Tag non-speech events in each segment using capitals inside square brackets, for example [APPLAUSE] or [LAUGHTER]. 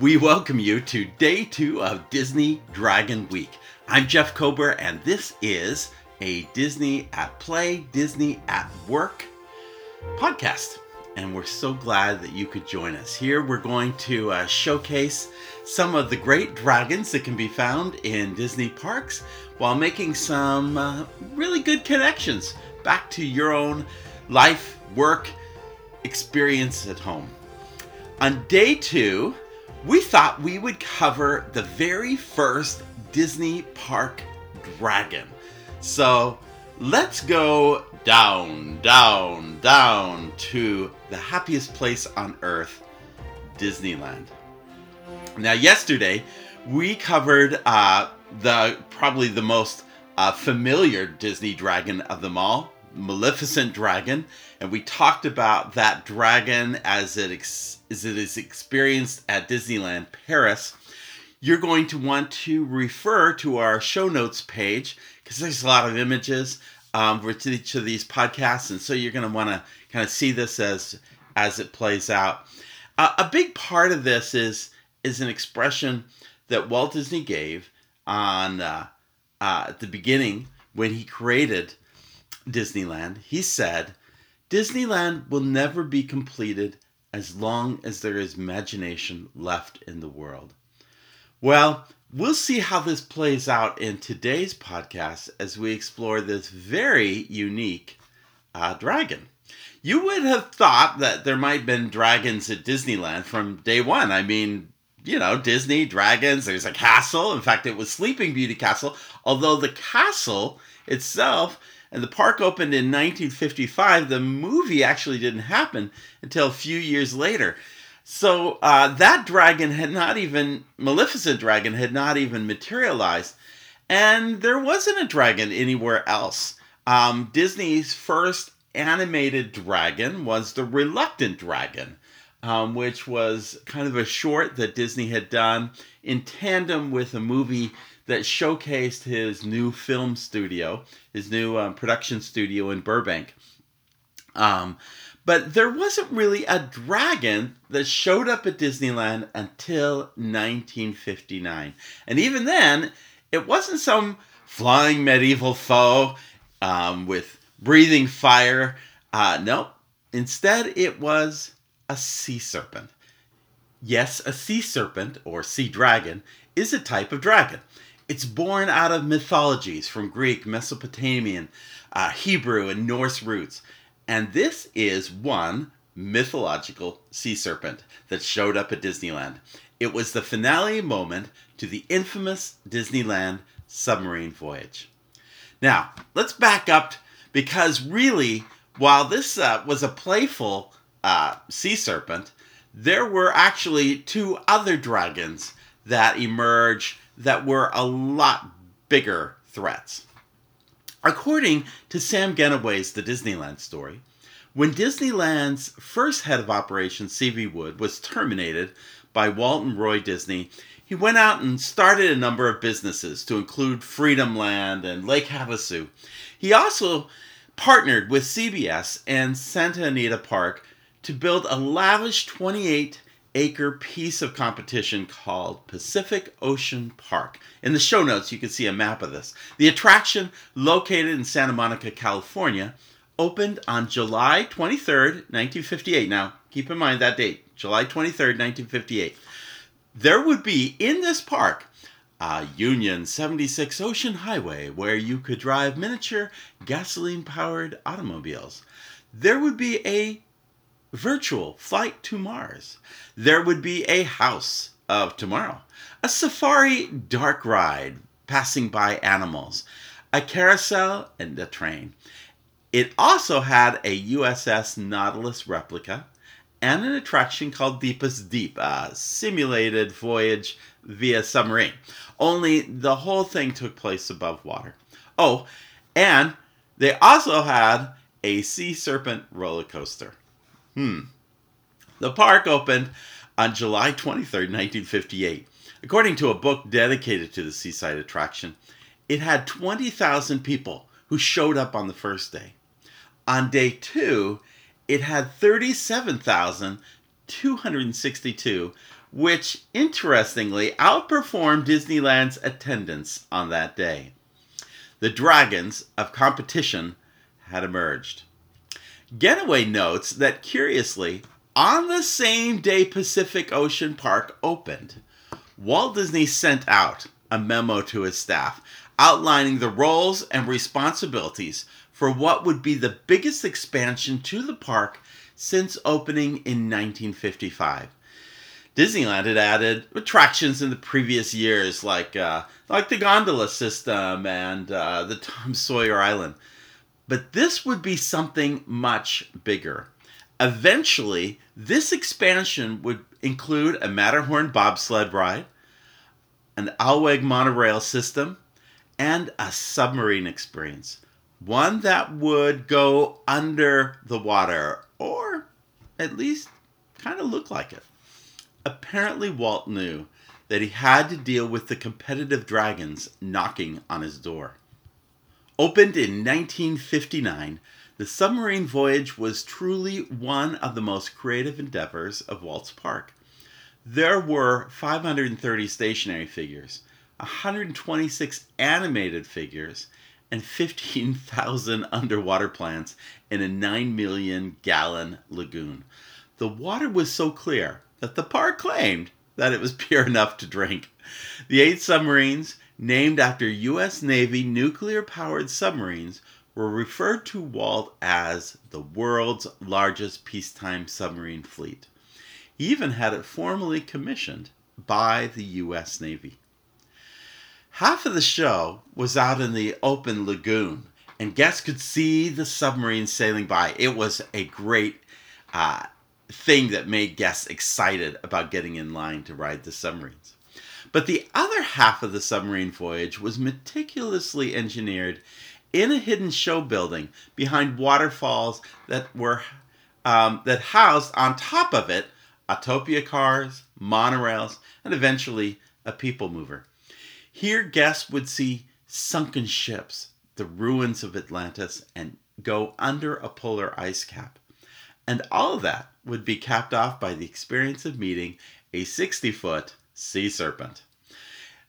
We welcome you to day two of Disney Dragon Week. I'm Jeff Kober, and this is a Disney at Play, Disney at Work podcast. And we're so glad that you could join us. Here, we're going to uh, showcase some of the great dragons that can be found in Disney parks while making some uh, really good connections back to your own life, work, experience at home. On day two, we thought we would cover the very first Disney park dragon. So let's go down, down, down to the happiest place on earth, Disneyland. Now, yesterday we covered uh, the probably the most uh, familiar Disney dragon of them all, Maleficent Dragon, and we talked about that dragon as it ex- as it is experienced at Disneyland Paris. You're going to want to refer to our show notes page because there's a lot of images um, for each of these podcasts, and so you're going to want to kind of see this as as it plays out. Uh, a big part of this is is an expression that Walt Disney gave on uh, uh, at the beginning when he created Disneyland, he said, Disneyland will never be completed as long as there is imagination left in the world. Well, we'll see how this plays out in today's podcast as we explore this very unique uh, dragon. You would have thought that there might have been dragons at Disneyland from day one. I mean, you know, Disney, dragons, there's a castle. In fact, it was Sleeping Beauty Castle, although the castle itself and the park opened in 1955. The movie actually didn't happen until a few years later. So uh, that dragon had not even, Maleficent Dragon had not even materialized. And there wasn't a dragon anywhere else. Um, Disney's first animated dragon was the Reluctant Dragon, um, which was kind of a short that Disney had done in tandem with a movie that showcased his new film studio, his new um, production studio in Burbank. Um, but there wasn't really a dragon that showed up at Disneyland until 1959. And even then, it wasn't some flying medieval foe um, with breathing fire. Uh, instead, it was a sea serpent. Yes, a sea serpent, or sea dragon, is a type of dragon. It's born out of mythologies from Greek, Mesopotamian, uh, Hebrew, and Norse roots. And this is one mythological sea serpent that showed up at Disneyland. It was the finale moment to the infamous Disneyland submarine voyage. Now, let's back up because really, while this uh, was a playful uh, sea serpent, there were actually two other dragons that emerged that were a lot bigger threats. According to Sam Gennawey's The Disneyland Story, when Disneyland's first head of operations, C.V. Wood, was terminated by Walt and Roy Disney, he went out and started a number of businesses to include Freedom Land and Lake Havasu. He also partnered with CBS and Santa Anita Park to build a lavish 28 acre piece of competition called Pacific Ocean Park. In the show notes, you can see a map of this. The attraction, located in Santa Monica, California, opened on July 23rd, 1958. Now, keep in mind that date, July 23rd, 1958. There would be in this park a Union 76 Ocean Highway where you could drive miniature gasoline powered automobiles. There would be a virtual flight to Mars. There would be a house of tomorrow, a safari dark ride passing by animals, a carousel, and a train. It also had a USS Nautilus replica and an attraction called Deepest Deep, a simulated voyage via submarine. Only the whole thing took place above water. Oh, and they also had a sea serpent roller coaster. Hmm. The park opened on July 23, 1958. According to a book dedicated to the seaside attraction, it had 20,000 people who showed up on the first day. On day two, it had 37,262, which interestingly outperformed Disneyland's attendance on that day. The dragons of competition had emerged. Gennawey notes that curiously, on the same day Pacific Ocean Park opened, Walt Disney sent out a memo to his staff outlining the roles and responsibilities for what would be the biggest expansion to the park since opening in 1955. Disneyland had added attractions in the previous years, like uh, like the gondola system and uh, the Tom Sawyer Island, but this would be something much bigger. Eventually, this expansion would include a Matterhorn bobsled ride, an Alweg monorail system, and a submarine experience. One that would go under the water, or at least kind of look like it. Apparently, Walt knew that he had to deal with the competitive dragons knocking on his door. Opened in 1959, the submarine voyage was truly one of the most creative endeavors of Walt's Park. There were 530 stationary figures, 126 animated figures, and 15,000 [LAUGHS] underwater plants in a 9 million gallon lagoon. The water was so clear that the park claimed that it was [LAUGHS] pure enough to drink. The eight submarines, named after U.S. Navy nuclear powered submarines, were referred to Walt as the world's largest peacetime submarine fleet. He even had it formally commissioned by the U.S. Navy. Half of the show was out in the open lagoon, and guests could see the submarines sailing by. It was a great uh, thing that made guests excited about getting in line to ride the submarines. But the other half of the submarine voyage was meticulously engineered in a hidden show building behind waterfalls that were um, that housed on top of it Autopia cars, monorails, and eventually a people mover. Here, guests would see sunken ships, the ruins of Atlantis, and go under a polar ice cap. And all of that would be capped off by the experience of meeting a 60 foot sea serpent.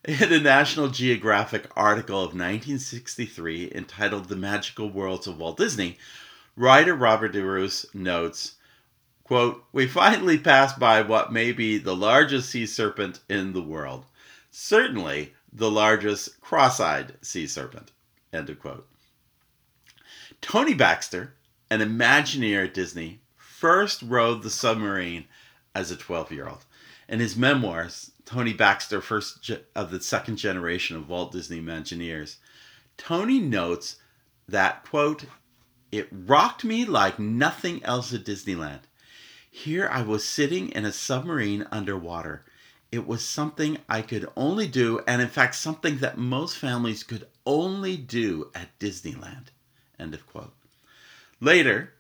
In a National Geographic article of 1963 entitled The Magical Worlds of Walt Disney, writer Robert DeRoos notes, quote, We finally passed by what may be the largest sea serpent in the world. Certainly the largest cross-eyed sea serpent, end of quote. Tony Baxter, an Imagineer at Disney, first rode the submarine as a 12 year old. In his memoirs, Tony Baxter, first ge- of the second generation of Walt Disney Imagineers, Tony notes that, quote, it rocked me like nothing else at Disneyland. Here I was sitting in a submarine underwater. It was something I could only do, and in fact, something that most families could only do at Disneyland. End of quote. Later,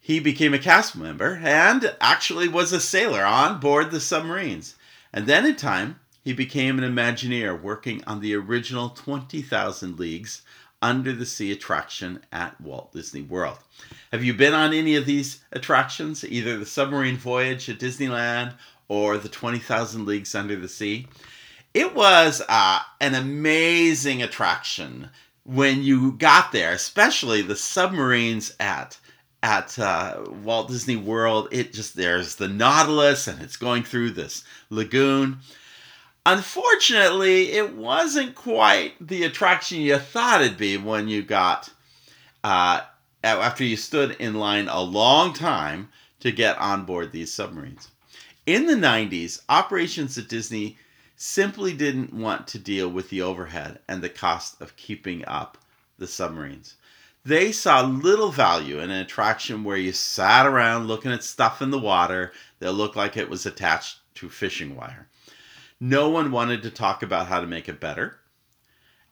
he became a cast member and actually was a sailor on board the submarines. And then in time, he became an Imagineer working on the original 20,000 Leagues Under the Sea attraction at Walt Disney World. Have you been on any of these attractions, either the submarine voyage at Disneyland or the 20,000 Leagues Under the Sea? It was uh, an amazing attraction when you got there, especially the submarines at at uh, Walt Disney World, it just there's the Nautilus and it's going through this lagoon. Unfortunately, it wasn't quite the attraction you thought it'd be when you got uh, after you stood in line a long time to get on board these submarines. In the 90s, operations at Disney simply didn't want to deal with the overhead and the cost of keeping up the submarines. They saw little value in an attraction where you sat around looking at stuff in the water that looked like it was attached to fishing wire. No one wanted to talk about how to make it better.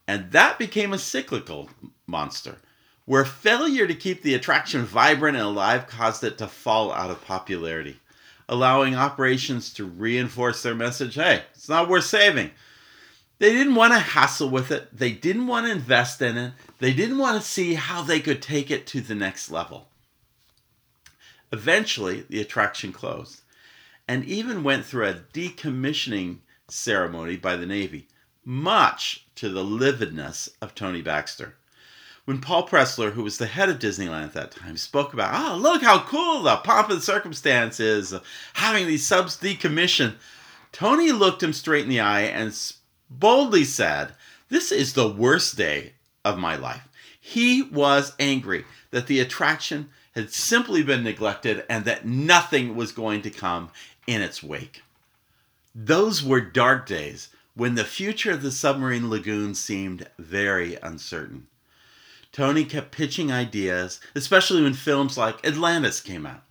And that became a cyclical monster, where failure to keep the attraction vibrant and alive caused it to fall out of popularity, allowing operations to reinforce their message hey, it's not worth saving. They didn't want to hassle with it. They didn't want to invest in it. They didn't want to see how they could take it to the next level. Eventually, the attraction closed, and even went through a decommissioning ceremony by the Navy, much to the lividness of Tony Baxter. When Paul Pressler, who was the head of Disneyland at that time, spoke about, oh, look how cool the pomp and circumstance is of having these subs decommissioned, Tony looked him straight in the eye and boldly said, This is the worst day of my life. He was angry that the attraction had simply been neglected and that nothing was going to come in its wake. Those were dark days when the future of the submarine lagoon seemed very uncertain. Tony kept pitching ideas, especially when films like Atlantis came out.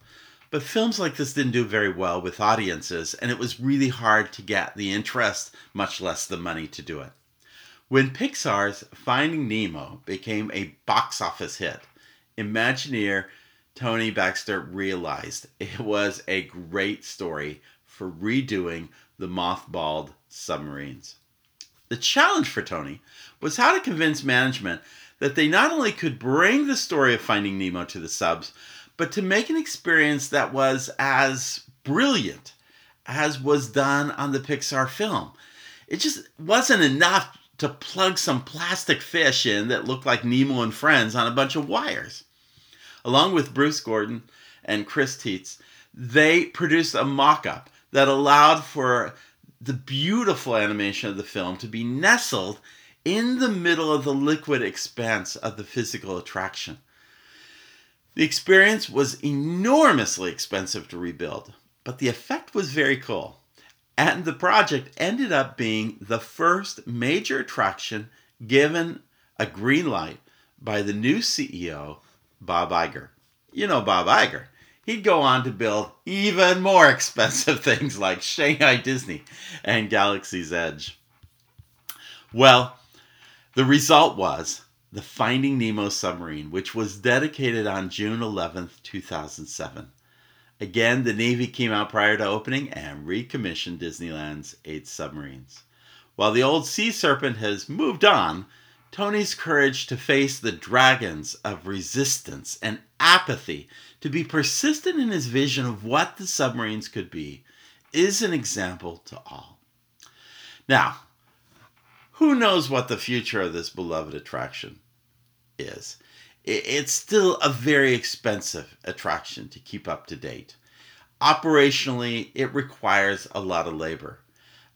But films like this didn't do very well with audiences, and it was really hard to get the interest, much less the money to do it. When Pixar's Finding Nemo became a box office hit, Imagineer Tony Baxter realized it was a great story for redoing the mothballed submarines. The challenge for Tony was how to convince management that they not only could bring the story of Finding Nemo to the subs, but to make an experience that was as brilliant as was done on the Pixar film. It just wasn't enough to plug some plastic fish in that looked like Nemo and friends on a bunch of wires. Along with Bruce Gordon and Chris Teets, they produced a mock up that allowed for the beautiful animation of the film to be nestled in the middle of the liquid expanse of the physical attraction. The experience was enormously expensive to rebuild, but the effect was very cool. And the project ended up being the first major attraction given a green light by the new CEO, Bob Iger. You know Bob Iger. He'd go on to build even more [LAUGHS] expensive things like Shanghai Disney and Galaxy's Edge. Well, the result was the Finding Nemo submarine, which was dedicated on June 11, 2007. Again, the Navy came out prior to opening and recommissioned Disneyland's eight submarines. While the old Sea Serpent has moved on, Tony's courage to face the dragons of resistance and apathy, to be persistent in his vision of what the submarines could be, is an example to all. Now, who knows what the future of this beloved attraction is. It's still a very expensive attraction to keep up to date. Operationally, it requires a lot of labor.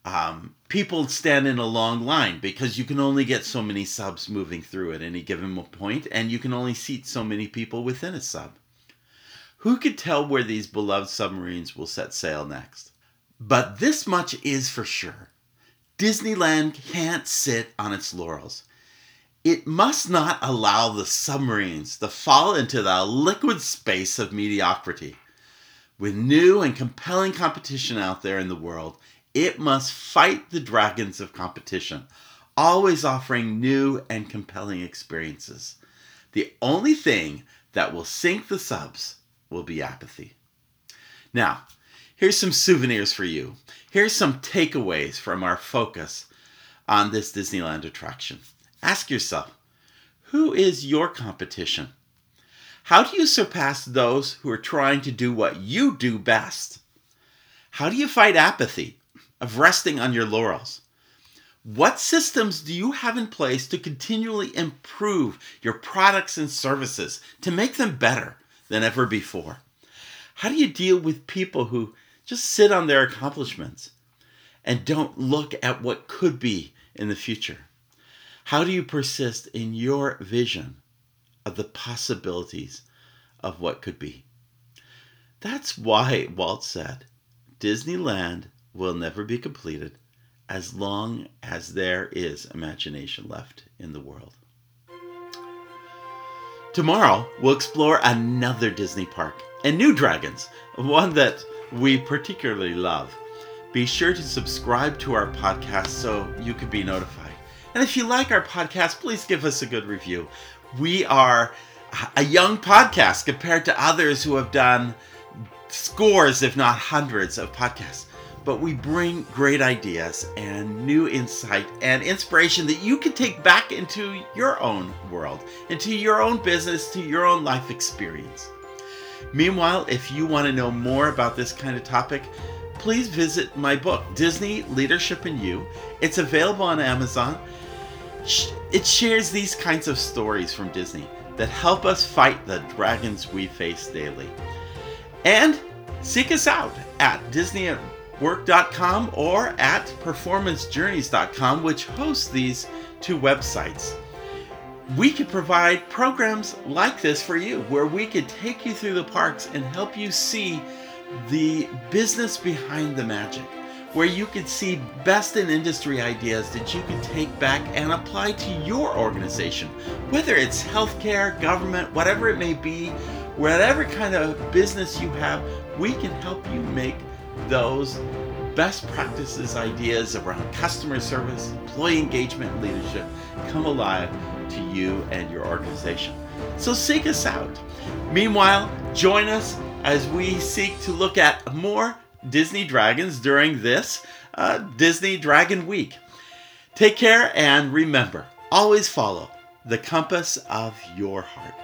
Um, people stand in a long line because you can only get so many subs moving through at any given point, and you can only seat so many people within a sub. Who could tell where these beloved submarines will set sail next? But this much is for sure Disneyland can't sit on its laurels it must not allow the submarines to fall into the liquid space of mediocrity. With new and compelling competition out there in the world, it must fight the dragons of competition, always offering new and compelling experiences. The only thing that will sink the subs will be apathy. Now, here's some souvenirs for you. Here's some takeaways from our focus on this Disneyland attraction. Ask yourself who is your competition? How do you surpass those who are trying to do what you do best? How do you fight apathy of resting on your laurels? What systems do you have in place to continually improve your products and services to make them better than ever before? How do you deal with people who just sit on their accomplishments and don't look at what could be in the future? How do you persist in your vision of the possibilities of what could be? That's why Walt said Disneyland will never be completed as long as there is imagination left in the world. Tomorrow, we'll explore another Disney park and new dragons, one that we particularly love. Be sure to subscribe to our podcast so you can be notified. And if you like our podcast, please give us a good review. We are a young podcast compared to others who have done scores, if not hundreds, of podcasts. But we bring great ideas and new insight and inspiration that you can take back into your own world, into your own business, to your own life experience. Meanwhile, if you want to know more about this kind of topic, please visit my book, Disney Leadership and You. It's available on Amazon. It shares these kinds of stories from Disney that help us fight the dragons we face daily. And seek us out at disneyatwork.com or at performancejourneys.com, which hosts these two websites. We could provide programs like this for you where we could take you through the parks and help you see the business behind the magic, where you could see best in industry ideas that you can take back and apply to your organization, whether it's healthcare, government, whatever it may be, whatever kind of business you have, we can help you make those best practices ideas around customer service, employee engagement, leadership come alive to you and your organization. So seek us out. Meanwhile, join us as we seek to look at more Disney dragons during this uh, Disney Dragon Week. Take care and remember always follow the compass of your heart.